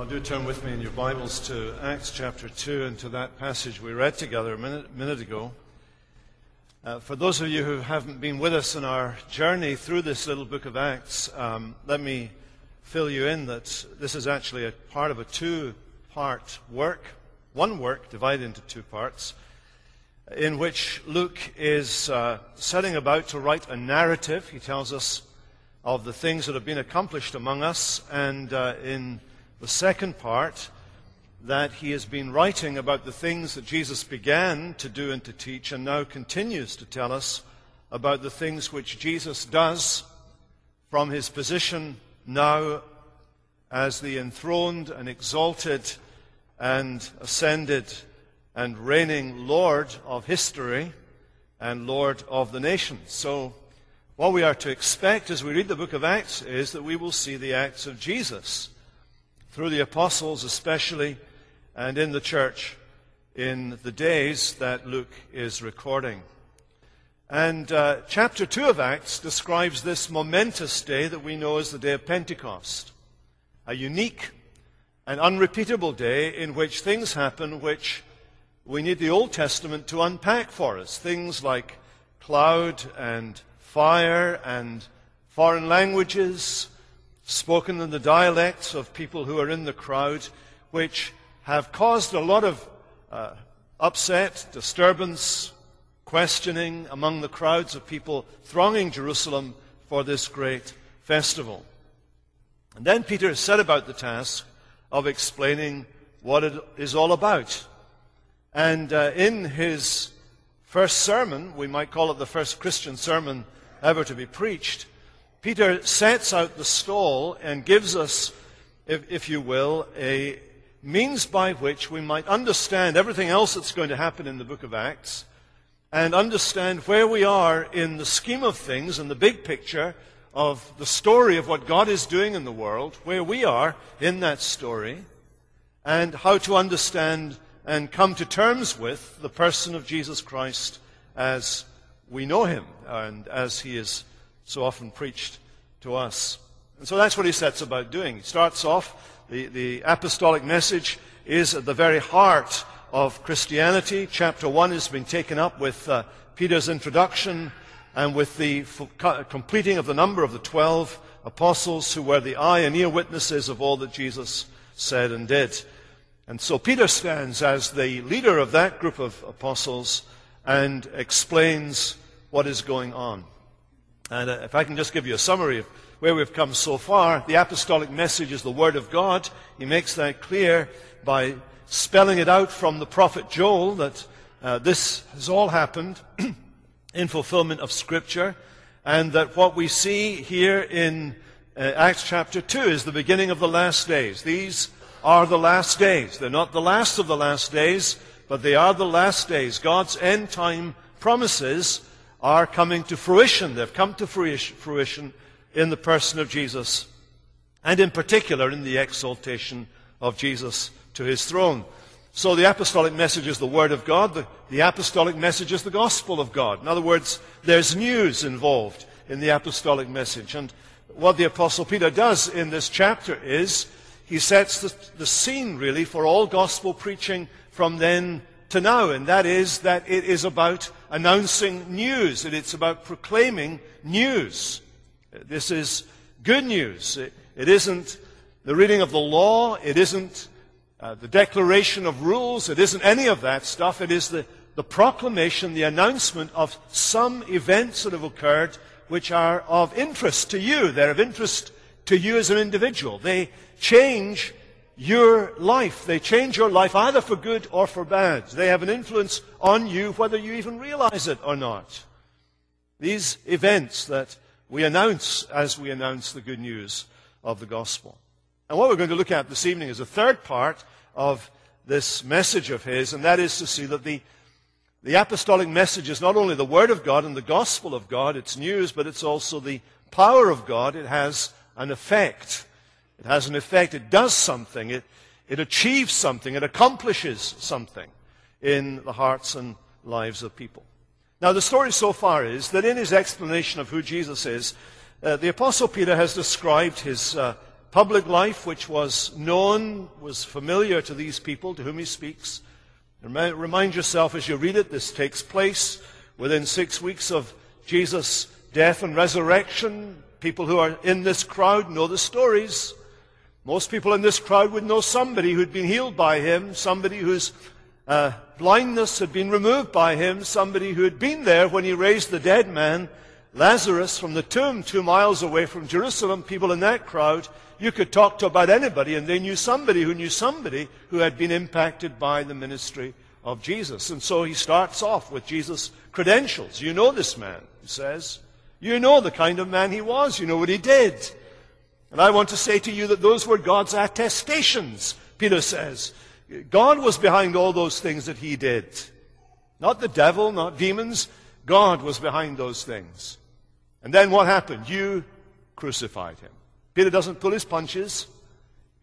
Well, do turn with me in your Bibles to Acts chapter 2 and to that passage we read together a minute, minute ago. Uh, for those of you who haven't been with us in our journey through this little book of Acts, um, let me fill you in that this is actually a part of a two part work, one work divided into two parts, in which Luke is uh, setting about to write a narrative. He tells us of the things that have been accomplished among us, and uh, in the second part, that he has been writing about the things that Jesus began to do and to teach and now continues to tell us about the things which Jesus does from his position now as the enthroned and exalted and ascended and reigning Lord of history and Lord of the nations. So, what we are to expect as we read the book of Acts is that we will see the acts of Jesus through the apostles especially, and in the church in the days that Luke is recording. And uh, chapter 2 of Acts describes this momentous day that we know as the day of Pentecost. A unique and unrepeatable day in which things happen which we need the Old Testament to unpack for us. Things like cloud and fire and foreign languages spoken in the dialects of people who are in the crowd, which have caused a lot of uh, upset, disturbance, questioning among the crowds of people thronging Jerusalem for this great festival. And then Peter set about the task of explaining what it is all about. And uh, in his first sermon, we might call it the first Christian sermon ever to be preached, Peter sets out the stall and gives us, if, if, you will, a means by which we might understand everything else that's going to happen in the book of Acts and understand where we are in the scheme of things and the big picture of the story of what God is doing in the world, where we are in that story, and how to understand and come to terms with the person of Jesus Christ as we know him and as he is so often preached to us. And so that's what he sets about doing. He starts off, the, the apostolic message is at the very heart of Christianity. Chapter 1 has been taken up with uh, Peter's introduction and with the f- completing of the number of the 12 apostles who were the eye and ear witnesses of all that Jesus said and did. And so Peter stands as the leader of that group of apostles and explains what is going on. And uh, if I can just give you a summary of where we've come so far, the apostolic message is the Word of God. He makes that clear by spelling it out from the prophet Joel that uh, this has all happened in fulfillment of Scripture, and that what we see here in uh, Acts chapter 2 is the beginning of the last days. These are the last days. They're not the last of the last days, but they are the last days. God's end time promises are coming to fruition. They've come to fruition in the person of Jesus, and in particular in the exaltation of Jesus to his throne. So the apostolic message is the Word of God. The, the, apostolic message is the gospel of God. In other words, there's news involved in the apostolic message. And what the apostle Peter does in this chapter is he sets the, the scene really for all gospel preaching from then to now, and that is that it is about announcing news, and it's about proclaiming news. This is good news. It, it isn't the reading of the law, it isn't uh, the declaration of rules, it isn't any of that stuff. It is the, the proclamation, the announcement of some events that have occurred which are of interest to you. They're of interest to you as an individual. They change your life. They change your life either for good or for bad. They have an influence on you whether you even realize it or not. These events that we announce as we announce the good news of the gospel. And what we're going to look at this evening is a third part of this message of his, and that is to see that the, the apostolic message is not only the word of God and the gospel of God, it's news, but it's also the power of God. It has an effect. It has an effect. It does something. It, it achieves something. It accomplishes something in the hearts and lives of people. Now, the story so far is that in his explanation of who Jesus is, uh, the Apostle Peter has described his uh, public life which was known, was familiar to these people to whom he speaks. Remind yourself as you read it, this takes place within six weeks of Jesus' death and resurrection. People who are in this crowd know the stories. Most people in this crowd would know somebody who'd been healed by him, somebody whose uh, blindness had been removed by him, somebody who had been there when he raised the dead man, Lazarus, from the tomb two miles away from Jerusalem. People in that crowd, you could talk to about anybody, and they knew somebody who knew somebody who had been impacted by the ministry of Jesus. And so he starts off with Jesus' credentials. You know this man, he says. You know the kind of man he was. You know what he did. And I want to say to you that those were God's attestations, Peter says. God was behind all those things that he did. Not the devil, not demons. God was behind those things. And then what happened? You crucified him. Peter doesn't pull his punches.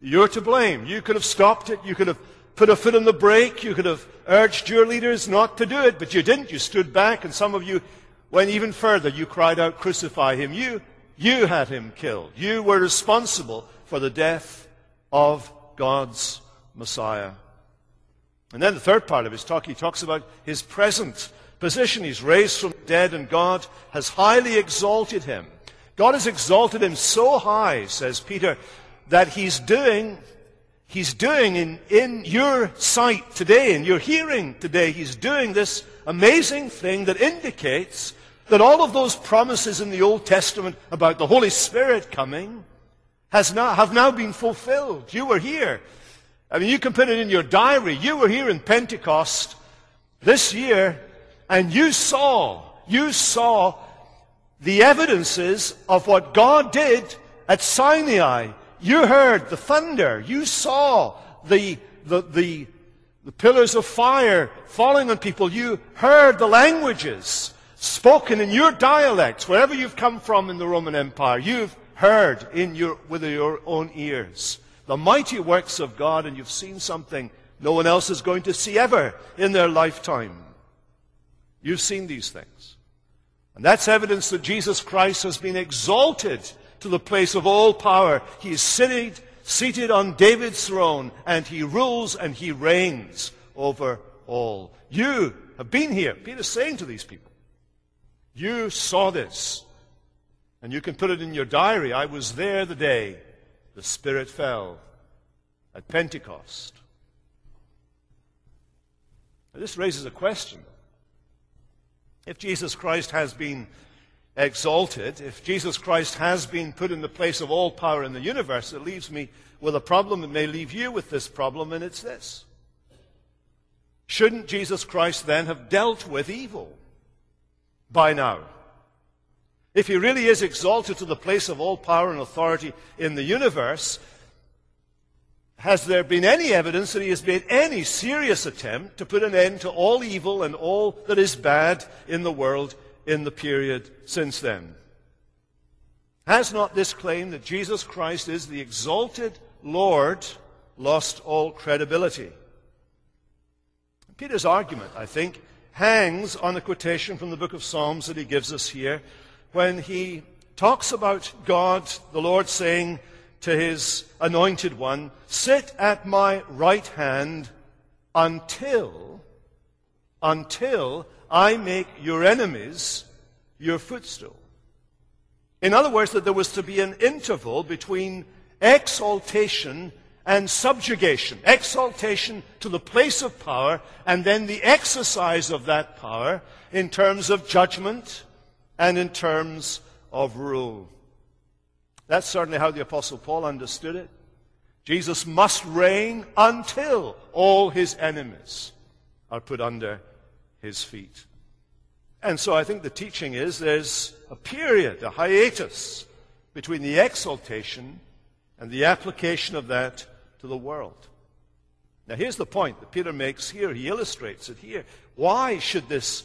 You're to blame. You could have stopped it. You could have put a foot on the brake. You could have urged your leaders not to do it, but you didn't. You stood back, and some of you went even further. You cried out, Crucify him. You you had him killed. You were responsible for the death of God's Messiah. And then the third part of his talk, he talks about his present position. He's raised from the dead, and God has highly exalted him. God has exalted him so high, says Peter, that he's doing, he's doing in, in your sight today, in your hearing today, he's doing this amazing thing that indicates that all of those promises in the Old Testament about the Holy Spirit coming has now, have now been fulfilled. You were here. I mean, you can put it in your diary. You were here in Pentecost this year, and you saw, you saw the evidences of what God did at Sinai. You heard the thunder. You saw the, the, the, the pillars of fire falling on people. You heard the languages spoken in your dialects, wherever you've come from in the Roman Empire, you've heard in your, with your own ears the mighty works of God, and you've seen something no one else is going to see ever in their lifetime. You've seen these things. And that's evidence that Jesus Christ has been exalted to the place of all power. He is seated, seated on David's throne, and he rules and he reigns over all. You have been here. Peter's saying to these people, you saw this. And you can put it in your diary. I was there the day the Spirit fell at Pentecost. Now, this raises a question. If Jesus Christ has been exalted, if Jesus Christ has been put in the place of all power in the universe, it leaves me with a problem. It may leave you with this problem, and it's this. Shouldn't Jesus Christ then have dealt with evil? By now. If he really is exalted to the place of all power and authority in the universe, has there been any evidence that he has made any serious attempt to put an end to all evil and all that is bad in the world in the period since then? Has not this claim that Jesus Christ is the exalted Lord lost all credibility? Peter's argument, I think, hangs on a quotation from the book of Psalms that he gives us here when he talks about God, the Lord, saying to his anointed one, Sit at my right hand until, until I make your enemies your footstool. In other words, that there was to be an interval between exaltation and subjugation, exaltation to the place of power, and then the exercise of that power in terms of judgment and in terms of rule. That's certainly how the Apostle Paul understood it. Jesus must reign until all his enemies are put under his feet. And so I think the teaching is there's a period, a hiatus, between the exaltation and the application of that to the world. Now, here's the point that Peter makes here. He illustrates it here. Why should this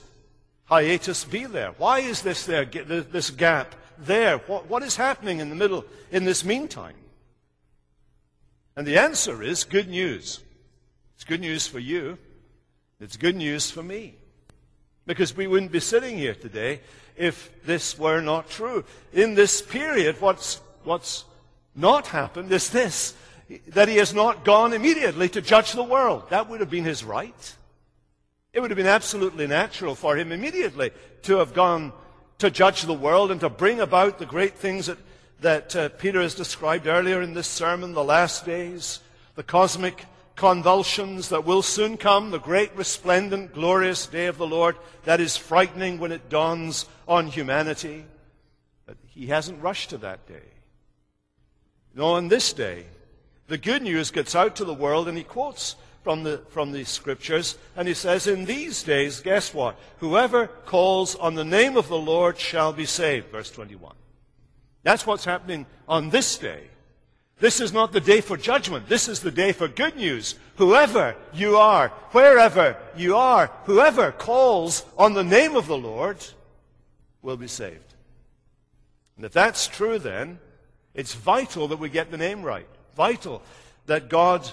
hiatus be there? Why is this there, this gap there? What, what is happening in the middle in this meantime? And the answer is good news. It's good news for you. It's good news for me. Because we wouldn't be sitting here today if this were not true. In this period, what's, what's not happened is this that he has not gone immediately to judge the world. That would have been his right. It would have been absolutely natural for him immediately to have gone to judge the world and to bring about the great things that, that uh, Peter has described earlier in this sermon, the last days, the cosmic convulsions that will soon come, the great, resplendent, glorious day of the Lord that is frightening when it dawns on humanity. But he hasn't rushed to that day. No, on this day, the good news gets out to the world, and he quotes from the, from the scriptures, and he says, In these days, guess what? Whoever calls on the name of the Lord shall be saved. Verse 21. That's what's happening on this day. This is not the day for judgment. This is the day for good news. Whoever you are, wherever you are, whoever calls on the name of the Lord will be saved. And if that's true, then it's vital that we get the name right. Vital that God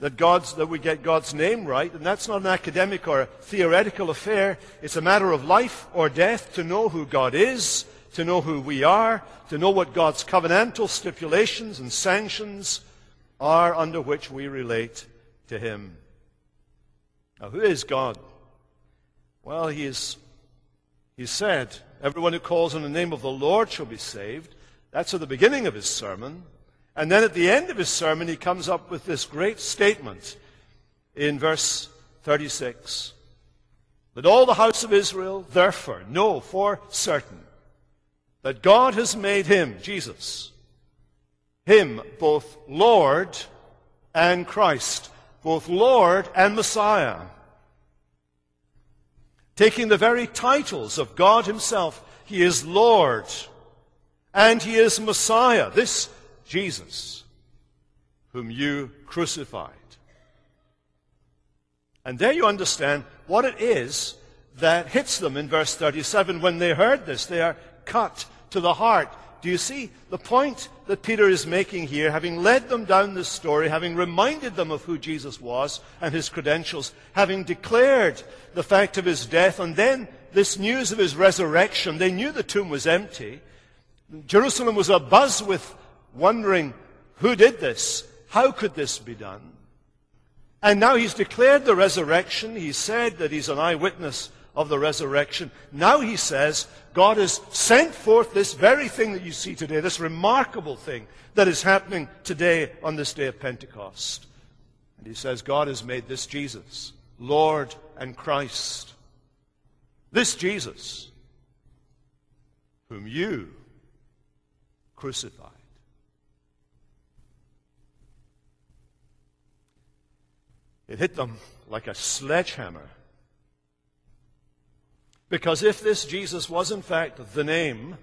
that God's that we get God's name right, and that's not an academic or theoretical affair. It's a matter of life or death to know who God is, to know who we are, to know what God's covenantal stipulations and sanctions are under which we relate to Him. Now, who is God? Well, He is, He said, Everyone who calls on the name of the Lord shall be saved. That's at the beginning of his sermon. And then at the end of his sermon, he comes up with this great statement in verse 36. Let all the house of Israel therefore know for certain that God has made him, Jesus, him both Lord and Christ, both Lord and Messiah. Taking the very titles of God himself, he is Lord and he is Messiah, this Jesus, whom you crucified. And there you understand what it is that hits them in verse 37. When they heard this, they are cut to the heart. Do you see the point that Peter is making here, having led them down this story, having reminded them of who Jesus was and his credentials, having declared the fact of his death, and then this news of his resurrection? They knew the tomb was empty. Jerusalem was abuzz with wondering who did this? How could this be done? And now he's declared the resurrection. He said that he's an eyewitness of the resurrection. Now he says God has sent forth this very thing that you see today, this remarkable thing that is happening today on this day of Pentecost. And he says God has made this Jesus Lord and Christ. This Jesus, whom you crucified. It hit them like a sledgehammer. Because if this Jesus was in fact the name,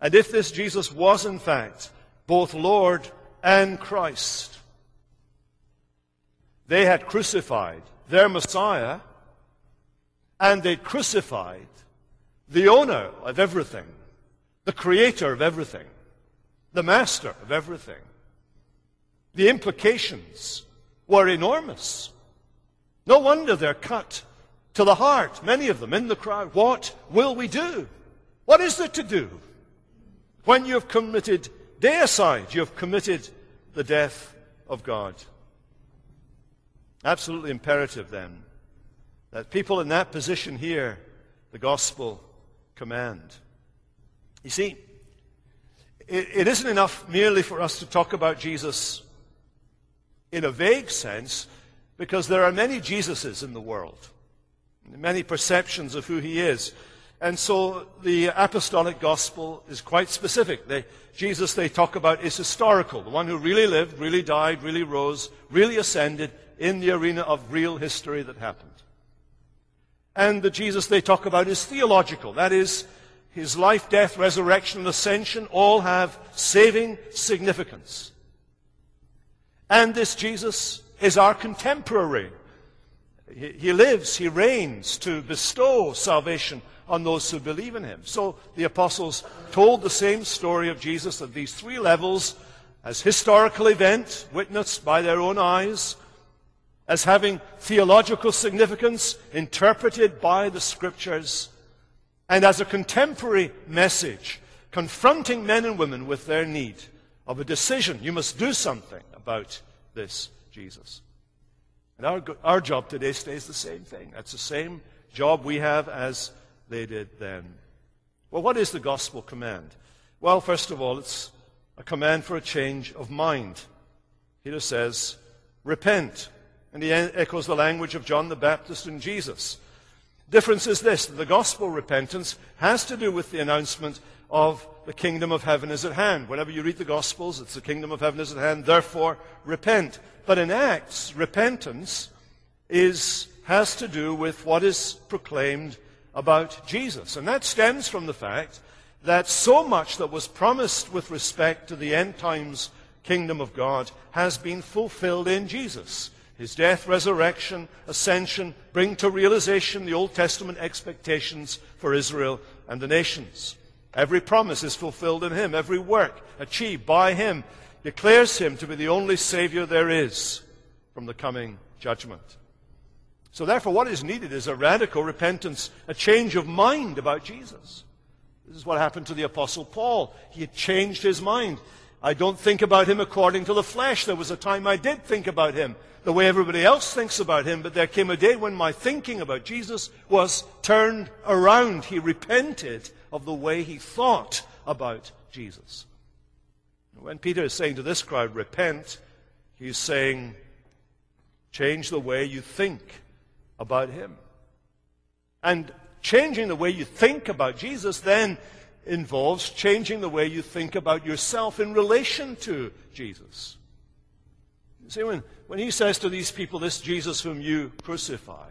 and if this Jesus was in fact both Lord and Christ, they had crucified their Messiah and they crucified the owner of everything the creator of everything, the master of everything. The implications were enormous. No wonder they're cut to the heart, many of them in the crowd. What will we do? What is there to do? When you have committed deicide, you have committed the death of God. Absolutely imperative then that people in that position hear the gospel command. You see, it, it isn't enough merely for us to talk about Jesus in a vague sense, because there are many Jesuses in the world, many perceptions of who he is. And so the apostolic gospel is quite specific. They, Jesus they talk about is historical, the one who really lived, really died, really rose, really ascended in the arena of real history that happened. And the Jesus they talk about is theological. That is, his life, death, resurrection, and ascension all have saving significance. And this Jesus is our contemporary. He lives, he reigns to bestow salvation on those who believe in him. So the apostles told the same story of Jesus at these three levels as historical event, witnessed by their own eyes, as having theological significance, interpreted by the scriptures, and as a contemporary message confronting men and women with their need of a decision. You must do something about this Jesus. And our, our job today stays the same thing. That's the same job we have as they did then. Well, what is the gospel command? Well, first of all, it's a command for a change of mind. Peter says, repent. And he echoes the language of John the Baptist and Jesus. Difference is this that the gospel repentance has to do with the announcement of the kingdom of heaven is at hand. Whenever you read the gospels, it's the kingdom of heaven is at hand, therefore repent. But in Acts, repentance is, has to do with what is proclaimed about Jesus. And that stems from the fact that so much that was promised with respect to the end times kingdom of God has been fulfilled in Jesus. His death, resurrection, ascension bring to realization the Old Testament expectations for Israel and the nations. Every promise is fulfilled in Him. Every work achieved by Him declares Him to be the only Savior there is from the coming judgment. So, therefore, what is needed is a radical repentance, a change of mind about Jesus. This is what happened to the Apostle Paul. He had changed his mind. I don't think about him according to the flesh. There was a time I did think about him the way everybody else thinks about him, but there came a day when my thinking about Jesus was turned around. He repented of the way he thought about Jesus. When Peter is saying to this crowd, repent, he's saying, change the way you think about him. And changing the way you think about Jesus then involves changing the way you think about yourself in relation to Jesus. You see, when, when he says to these people, This Jesus whom you crucified,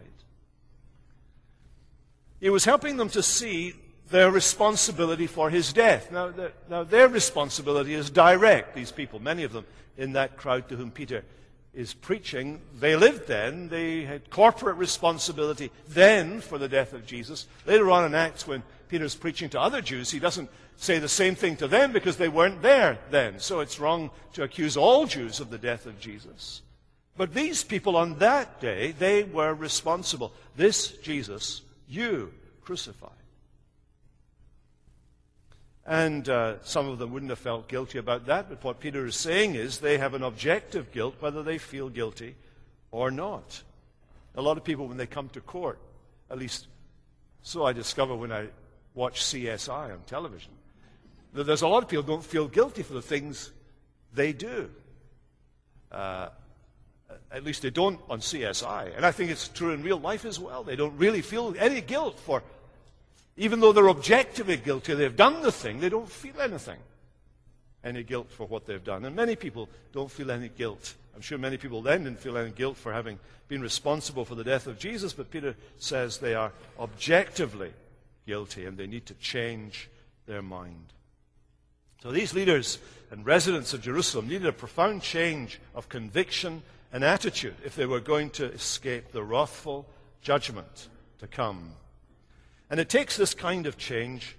he was helping them to see their responsibility for his death. Now, the, now, their responsibility is direct, these people, many of them in that crowd to whom Peter is preaching. They lived then, they had corporate responsibility then for the death of Jesus. Later on in Acts, when Peter's preaching to other Jews, he doesn't say the same thing to them because they weren't there then. So it's wrong to accuse all Jews of the death of Jesus. But these people on that day, they were responsible. This Jesus, you crucified. And uh, some of them wouldn't have felt guilty about that, but what Peter is saying is they have an objective guilt, whether they feel guilty or not. A lot of people, when they come to court, at least so I discover when I watch CSI on television, that there's a lot of people don't feel guilty for the things they do. Uh, at least they don't on CSI. And I think it's true in real life as well. They don't really feel any guilt for even though they're objectively guilty, they've done the thing, they don't feel anything. Any guilt for what they've done. And many people don't feel any guilt. I'm sure many people then didn't feel any guilt for having been responsible for the death of Jesus, but Peter says they are objectively guilty and they need to change their mind. So these leaders and residents of Jerusalem needed a profound change of conviction and attitude if they were going to escape the wrathful judgment to come and it takes this kind of change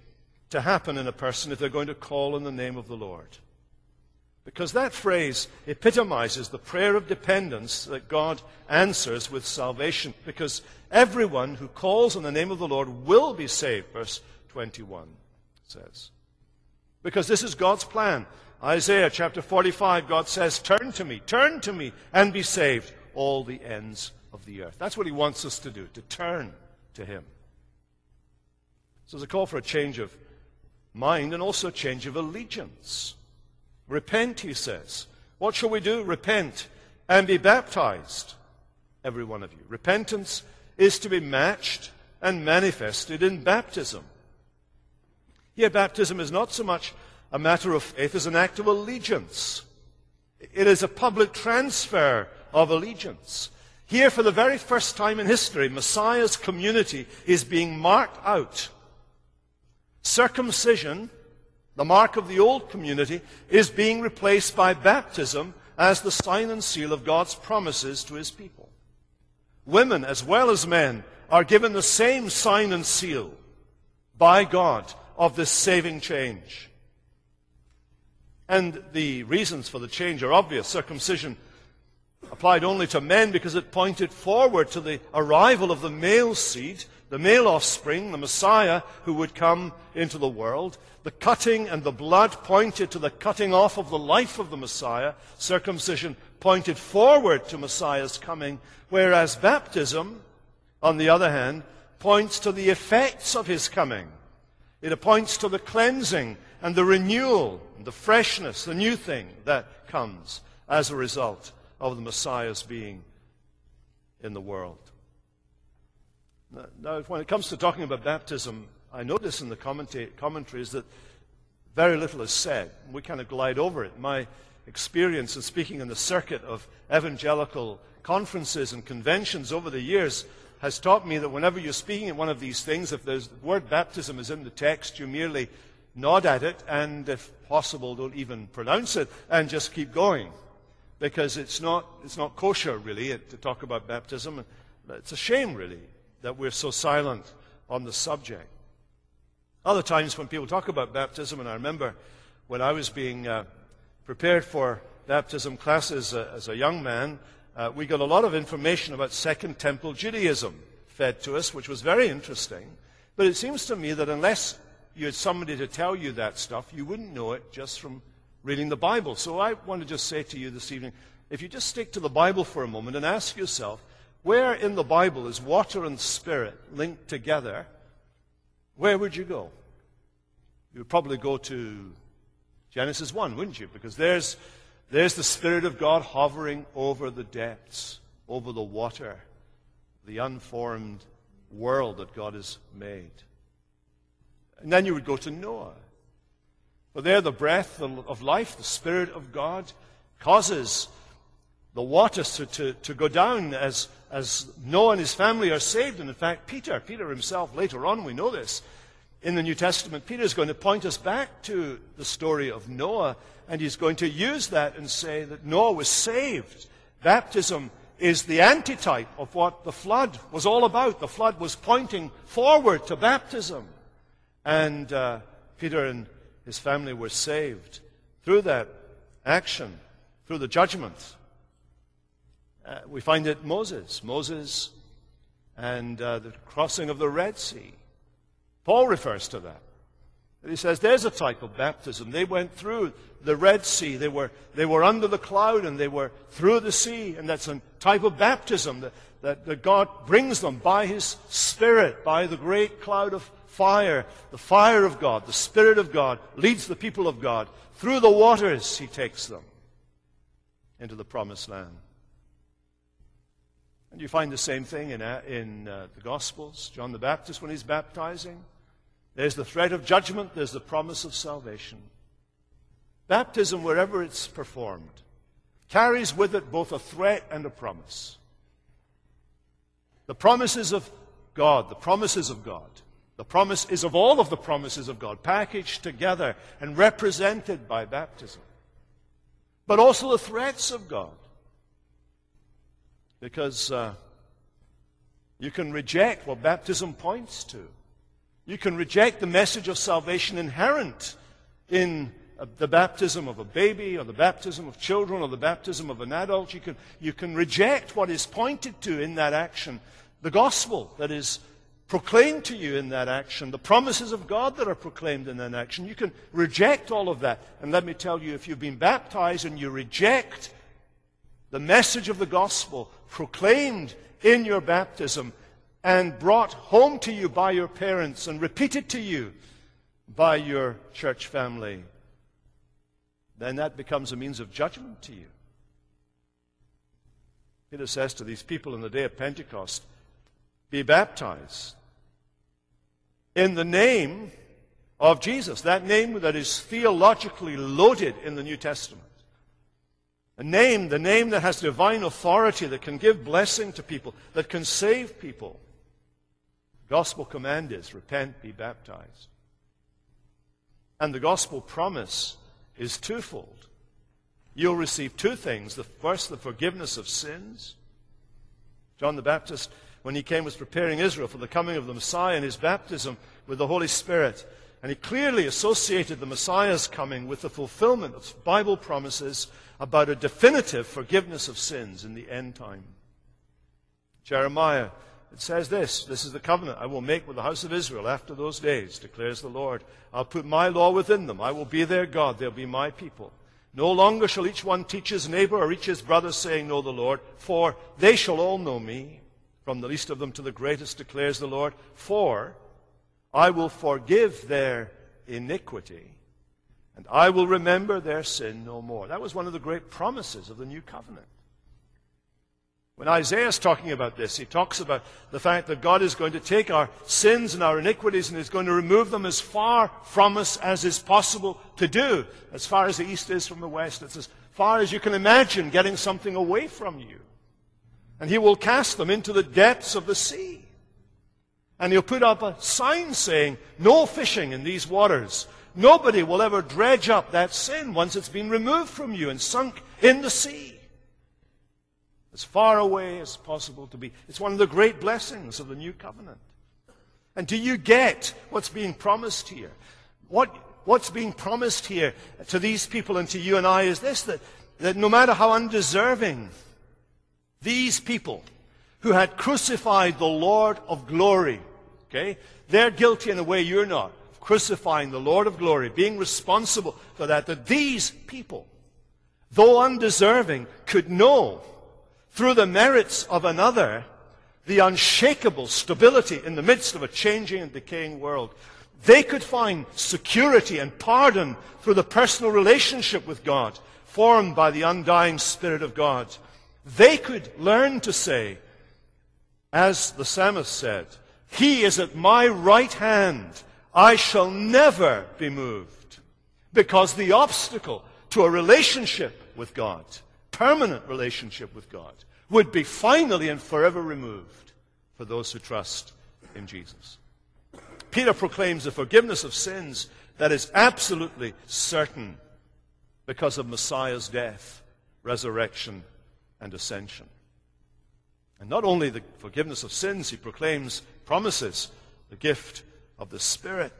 to happen in a person if they're going to call on the name of the Lord. Because that phrase epitomizes the prayer of dependence that God answers with salvation. Because everyone who calls on the name of the Lord will be saved, verse 21 says. Because this is God's plan. Isaiah chapter 45, God says, Turn to me, turn to me, and be saved, all the ends of the earth. That's what He wants us to do, to turn to Him. So there's a call for a change of mind and also a change of allegiance. Repent, he says. What shall we do? Repent and be baptized, every one of you. Repentance is to be matched and manifested in baptism. Here, baptism is not so much a matter of faith as an act of allegiance. It is a public transfer of allegiance. Here, for the very first time in history, Messiah's community is being marked out Circumcision, the mark of the old community, is being replaced by baptism as the sign and seal of God's promises to his people. Women, as well as men, are given the same sign and seal by God of this saving change. And the reasons for the change are obvious. Circumcision applied only to men because it pointed forward to the arrival of the male seed the male offspring, the Messiah who would come into the world. The cutting and the blood pointed to the cutting off of the life of the Messiah. Circumcision pointed forward to Messiah's coming, whereas baptism, on the other hand, points to the effects of his coming. It points to the cleansing and the renewal, the freshness, the new thing that comes as a result of the Messiah's being in the world. Now, when it comes to talking about baptism, I notice in the commentaries that very little is said. We kind of glide over it. My experience in speaking in the circuit of evangelical conferences and conventions over the years has taught me that whenever you're speaking at one of these things, if the word baptism is in the text, you merely nod at it and, if possible, don't even pronounce it and just keep going. Because it's not, it's not kosher, really, to talk about baptism. It's a shame, really, that we're so silent on the subject. Other times when people talk about baptism, and I remember when I was being uh, prepared for baptism classes uh, as a young man, uh, we got a lot of information about Second Temple Judaism fed to us, which was very interesting. But it seems to me that unless you had somebody to tell you that stuff, you wouldn't know it just from reading the Bible. So I want to just say to you this evening if you just stick to the Bible for a moment and ask yourself, where in the Bible is water and spirit linked together? Where would you go? You would probably go to Genesis 1, wouldn't you? Because there's there's the Spirit of God hovering over the depths, over the water, the unformed world that God has made. And then you would go to Noah. For there, the breath of life, the Spirit of God, causes the waters to, to, to go down as, as Noah and his family are saved. And in fact, Peter, Peter himself, later on, we know this, in the New Testament, Peter is going to point us back to the story of Noah, and he's going to use that and say that Noah was saved. Baptism is the antitype of what the flood was all about. The flood was pointing forward to baptism. And uh, Peter and his family were saved through that action, through the judgment. Uh, we find it Moses. Moses and uh, the crossing of the Red Sea. Paul refers to that. He says there's a type of baptism. They went through the Red Sea. They were, they were under the cloud and they were through the sea. And that's a type of baptism that, that, that God brings them by His Spirit, by the great cloud of fire. The fire of God, the Spirit of God leads the people of God. Through the waters, He takes them into the promised land. And you find the same thing in, uh, in uh, the Gospels. John the Baptist, when he's baptizing, there's the threat of judgment, there's the promise of salvation. Baptism, wherever it's performed, carries with it both a threat and a promise. The promises of God, the promises of God. The promise is of all of the promises of God, packaged together and represented by baptism. But also the threats of God. Because uh, you can reject what baptism points to. You can reject the message of salvation inherent in the baptism of a baby or the baptism of children or the baptism of an adult. You can, you can reject what is pointed to in that action, the gospel that is proclaimed to you in that action, the promises of God that are proclaimed in that action. You can reject all of that. And let me tell you, if you've been baptized and you reject the message of the gospel proclaimed in your baptism, and brought home to you by your parents and repeated to you by your church family, then that becomes a means of judgment to you. Peter says to these people in the day of Pentecost, Be baptized in the name of Jesus, that name that is theologically loaded in the New Testament. A name, the name that has divine authority, that can give blessing to people, that can save people gospel command is repent, be baptized. And the gospel promise is twofold. You'll receive two things. The first, the forgiveness of sins. John the Baptist, when he came, was preparing Israel for the coming of the Messiah and his baptism with the Holy Spirit. And he clearly associated the Messiah's coming with the fulfillment of Bible promises about a definitive forgiveness of sins in the end time. Jeremiah it says this This is the covenant I will make with the house of Israel after those days, declares the Lord. I'll put my law within them. I will be their God. They'll be my people. No longer shall each one teach his neighbor or each his brother, saying, Know the Lord, for they shall all know me, from the least of them to the greatest, declares the Lord. For I will forgive their iniquity, and I will remember their sin no more. That was one of the great promises of the new covenant. When Isaiah is talking about this, he talks about the fact that God is going to take our sins and our iniquities and is going to remove them as far from us as is possible to do. As far as the east is from the west, it's as far as you can imagine getting something away from you. And he will cast them into the depths of the sea. And he'll put up a sign saying, no fishing in these waters. Nobody will ever dredge up that sin once it's been removed from you and sunk in the sea as far away as possible to be. It's one of the great blessings of the new covenant. And do you get what's being promised here? What, what's being promised here to these people and to you and I is this that, that no matter how undeserving these people who had crucified the Lord of glory, okay, they're guilty in a way you're not, crucifying the Lord of glory, being responsible for that, that these people, though undeserving, could know through the merits of another, the unshakable stability in the midst of a changing and decaying world. They could find security and pardon through the personal relationship with God, formed by the undying Spirit of God. They could learn to say, as the psalmist said, He is at my right hand. I shall never be moved. Because the obstacle to a relationship with God permanent relationship with God would be finally and forever removed for those who trust in Jesus. Peter proclaims the forgiveness of sins that is absolutely certain because of Messiah's death, resurrection, and ascension. And not only the forgiveness of sins, he proclaims, promises the gift of the Spirit.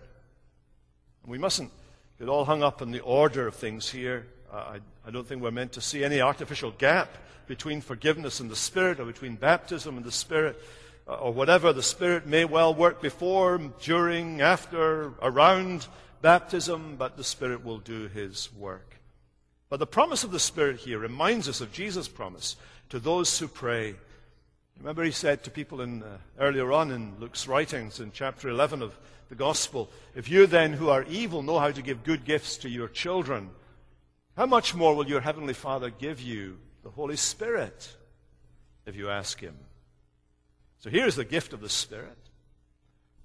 And we mustn't get all hung up in the order of things here. I, I don't think we're meant to see any artificial gap between forgiveness and the Spirit, or between baptism and the Spirit, uh, or whatever. The Spirit may well work before, during, after, around baptism, but the Spirit will do His work. But the promise of the Spirit here reminds us of Jesus' promise to those who pray. Remember, He said to people in, uh, earlier on in Luke's writings in chapter 11 of the Gospel, If you then who are evil know how to give good gifts to your children, how much more will your Heavenly Father give you the Holy Spirit if you ask Him? So here's the gift of the Spirit.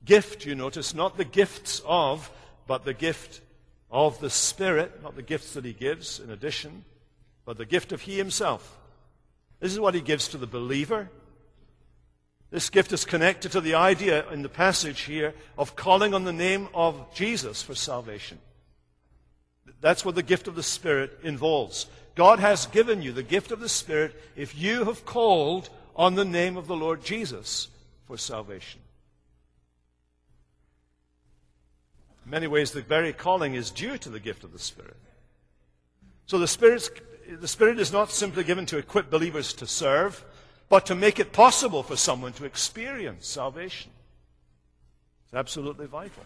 Gift, you notice, not the gifts of, but the gift of the Spirit, not the gifts that He gives in addition, but the gift of He Himself. This is what He gives to the believer. This gift is connected to the idea in the passage here of calling on the name of Jesus for salvation. That's what the gift of the Spirit involves. God has given you the gift of the Spirit if you have called on the name of the Lord Jesus for salvation. In many ways, the very calling is due to the gift of the Spirit. So the, the Spirit is not simply given to equip believers to serve, but to make it possible for someone to experience salvation. It's absolutely vital.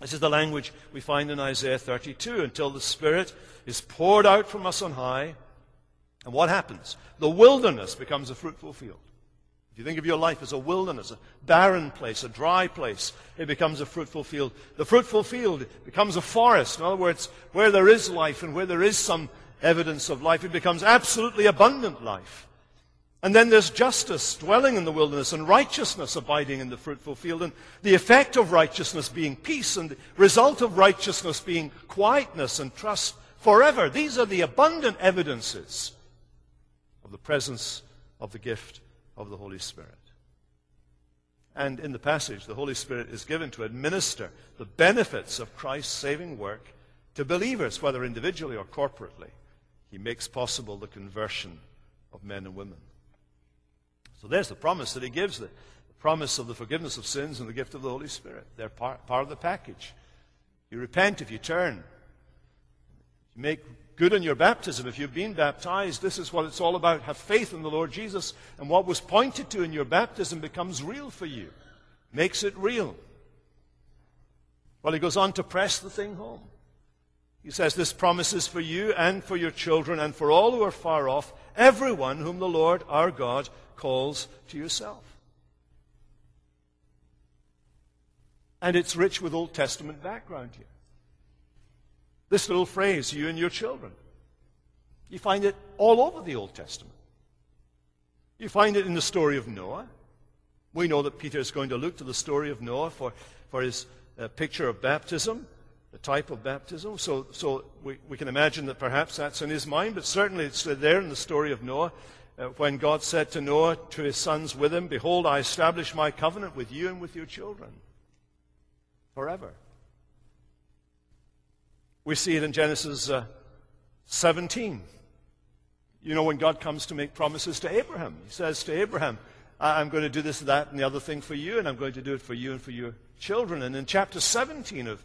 This is the language we find in Isaiah 32 until the Spirit is poured out from us on high. And what happens? The wilderness becomes a fruitful field. If you think of your life as a wilderness, a barren place, a dry place, it becomes a fruitful field. The fruitful field becomes a forest. In other words, where there is life and where there is some evidence of life, it becomes absolutely abundant life. And then there's justice dwelling in the wilderness and righteousness abiding in the fruitful field. And the effect of righteousness being peace and the result of righteousness being quietness and trust forever. These are the abundant evidences of the presence of the gift of the Holy Spirit. And in the passage, the Holy Spirit is given to administer the benefits of Christ's saving work to believers, whether individually or corporately. He makes possible the conversion of men and women. So there's the promise that he gives, the, promise of the forgiveness of sins and the gift of the Holy Spirit. They're part, part of the package. You repent if you turn. You make good in your baptism. If you've been baptized, this is what it's all about. Have faith in the Lord Jesus, and what was pointed to in your baptism becomes real for you, makes it real. Well, he goes on to press the thing home. He says, This promise is for you and for your children and for all who are far off, everyone whom the Lord our God calls to yourself. And it's rich with Old Testament background here. This little phrase, you and your children. You find it all over the Old Testament. You find it in the story of Noah. We know that Peter is going to look to the story of Noah for, for his uh, picture of baptism, type of baptism. So, so we, we can imagine that perhaps that's in his mind, but certainly it's there in the story of Noah uh, when God said to Noah, to his sons with him, Behold, I establish my covenant with you and with your children forever. We see it in Genesis uh, 17. You know, when God comes to make promises to Abraham, he says to Abraham, I'm going to do this, that, and the other thing for you, and I'm going to do it for you and for your children. And in chapter 17 of,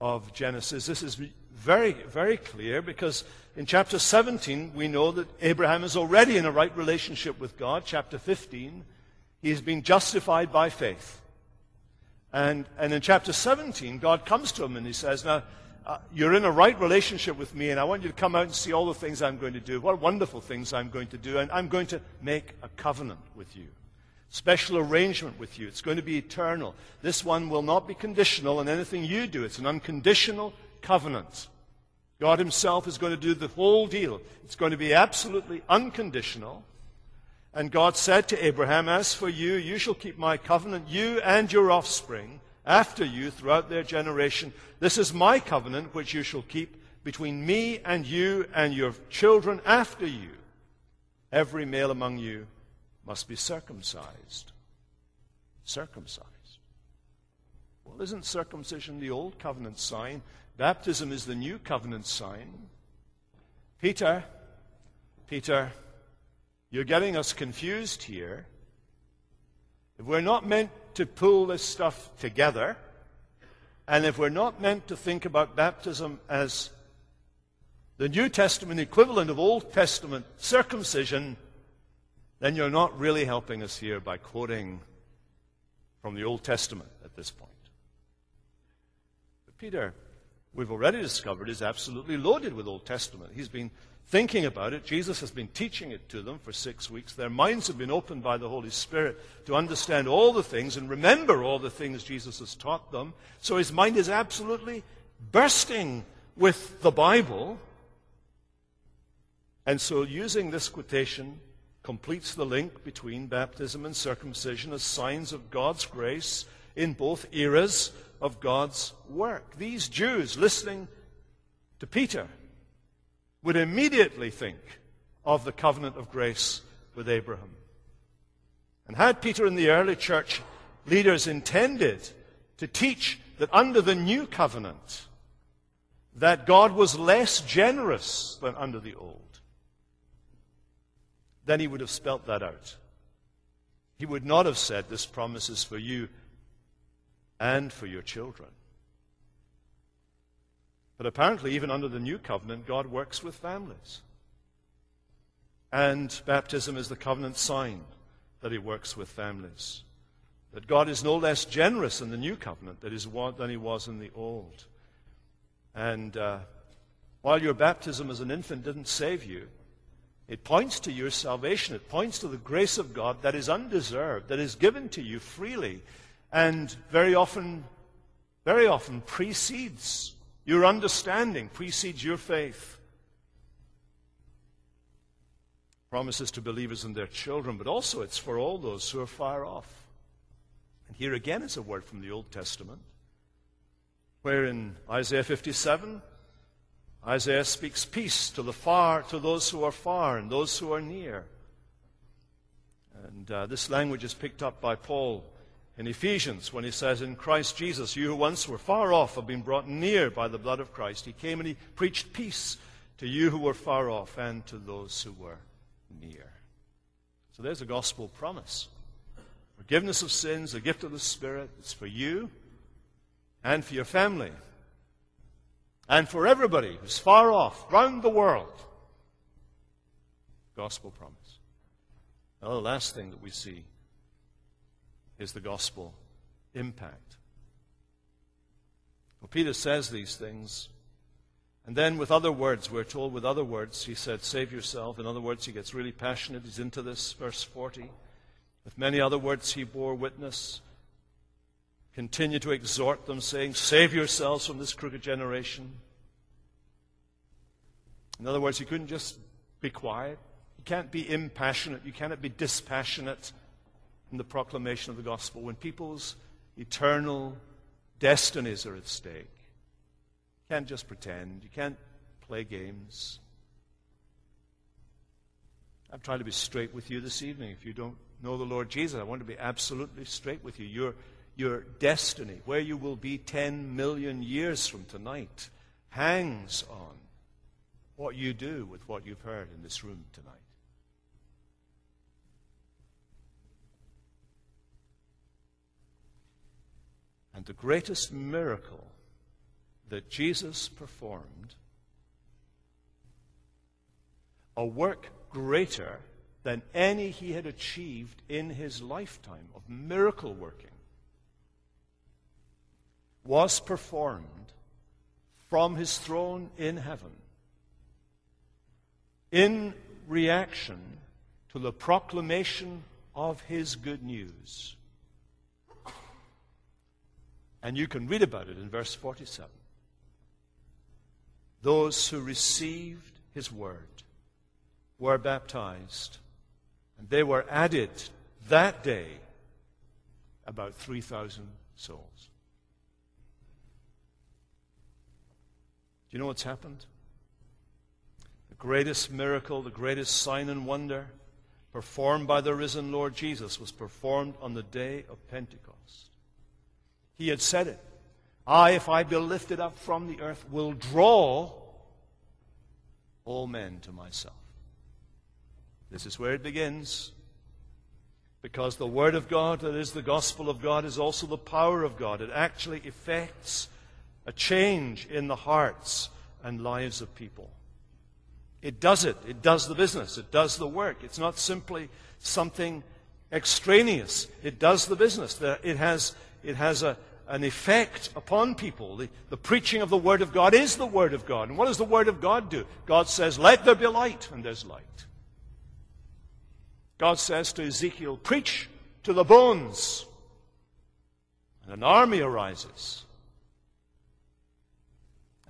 of Genesis, this is very, very clear because in chapter 17, we know that Abraham is already in a right relationship with God. Chapter 15, he's been justified by faith. And, and in chapter 17, God comes to him and he says, Now, uh, you're in a right relationship with me, and I want you to come out and see all the things I'm going to do. What wonderful things I'm going to do. And I'm going to make a covenant with you. Special arrangement with you. It's going to be eternal. This one will not be conditional on anything you do. It's an unconditional covenant. God Himself is going to do the whole deal. It's going to be absolutely unconditional. And God said to Abraham, As for you, you shall keep my covenant, you and your offspring after you throughout their generation. This is my covenant which you shall keep between me and you and your children after you. Every male among you must be circumcised. Circumcised. Well, isn't circumcision the old covenant sign? Baptism is the new covenant sign. Peter, Peter, you're getting us confused here. If we're not meant to pull this stuff together, and if we're not meant to think about baptism as the New Testament equivalent of Old Testament circumcision, then you're not really helping us here by quoting from the Old Testament at this point. But Peter, we've already discovered, is absolutely loaded with Old Testament. He's been thinking about it. Jesus has been teaching it to them for six weeks. Their minds have been opened by the Holy Spirit to understand all the things and remember all the things Jesus has taught them. So his mind is absolutely bursting with the Bible. And so using this quotation completes the link between baptism and circumcision as signs of God's grace in both eras of God's work. These Jews listening to Peter would immediately think of the covenant of grace with Abraham. And had Peter and the early church leaders intended to teach that under the new covenant, that God was less generous than under the old, then he would have spelt that out. He would not have said, This promise is for you and for your children. But apparently, even under the new covenant, God works with families. And baptism is the covenant sign that He works with families. That God is no less generous in the new covenant than He was in the old. And uh, while your baptism as an infant didn't save you, it points to your salvation. It points to the grace of God that is undeserved, that is given to you freely, and very often, very often precedes your understanding precedes your faith. Promises to believers and their children, but also it's for all those who are far off. And here again is a word from the Old Testament, where in Isaiah 57, Isaiah speaks peace to the far, to those who are far and those who are near. And uh, this language is picked up by Paul in Ephesians when he says, In Christ Jesus, you who once were far off have been brought near by the blood of Christ. He came and he preached peace to you who were far off and to those who were near. So there's a gospel promise. Forgiveness of sins, the gift of the Spirit, it's for you and for your family. And for everybody who's far off, round the world. Gospel promise. Now, the last thing that we see is the gospel impact. Well, Peter says these things, and then with other words, we're told with other words, he said, Save yourself. In other words, he gets really passionate. He's into this, verse 40. With many other words, he bore witness, continued to exhort them, saying, Save yourselves from this crooked generation. In other words, you couldn't just be quiet. You can't be impassionate. You cannot be dispassionate in the proclamation of the gospel when people's eternal destinies are at stake. You can't just pretend. You can't play games. I'm trying to be straight with you this evening. If you don't know the Lord Jesus, I want to be absolutely straight with you. Your, your destiny, where you will be 10 million years from tonight, hangs on what you do with what you've heard in this room tonight. And the greatest miracle that Jesus performed, a work greater than any he had achieved in his lifetime of miracle working, was performed from his throne in heaven in reaction to the proclamation of his good news. And you can read about it in verse 47. Those who received his word were baptized, and they were added that day about 3,000 souls. Do you know what's happened? The greatest miracle, the greatest sign and wonder performed by the risen Lord Jesus was performed on the day of Pentecost. He had said it. I, if I be lifted up from the earth, will draw all men to myself. This is where it begins. Because the Word of God, that is the gospel of God, is also the power of God. It actually effects a change in the hearts and lives of people. It does it. It does the business. It does the work. It's not simply something extraneous. It does the business. It has, it has a, an effect upon people. The, the, preaching of the Word of God is the Word of God. And what does the Word of God do? God says, Let there be light, and there's light. God says to Ezekiel, Preach to the bones. And an army arises.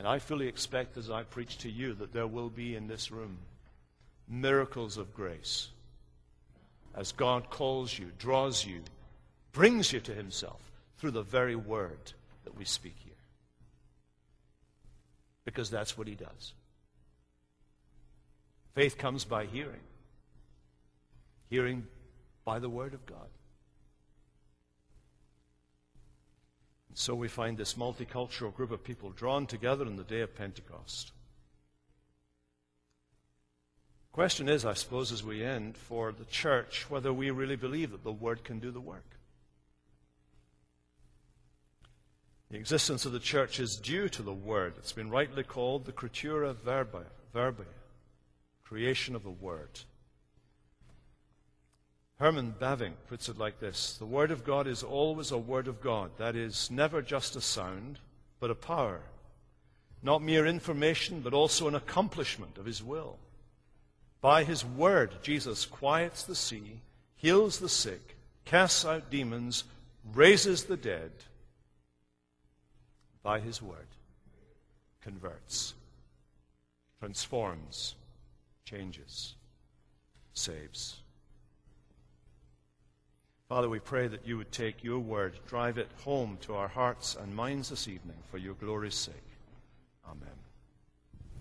And I fully expect as I preach to you that there will be in this room miracles of grace as God calls you, draws you, brings you to Himself through the very word that we speak here. Because that's what he does. Faith comes by hearing, hearing by the word of God. So we find this multicultural group of people drawn together on the day of Pentecost. Question is, I suppose, as we end, for the church, whether we really believe that the Word can do the work. The existence of the church is due to the Word. It's been rightly called the creatura verbi, verba creation of the Word. Herman Bavinck puts it like this The Word of God is always a Word of God. That is, never just a sound, but a power. Not mere information, but also an accomplishment of His will. By His Word, Jesus quiets the sea, heals the sick, casts out demons, raises the dead by his word converts, transforms, changes, saves. Father, we pray that you would take your word, drive it home to our hearts and minds this evening for your glory's sake. Amen.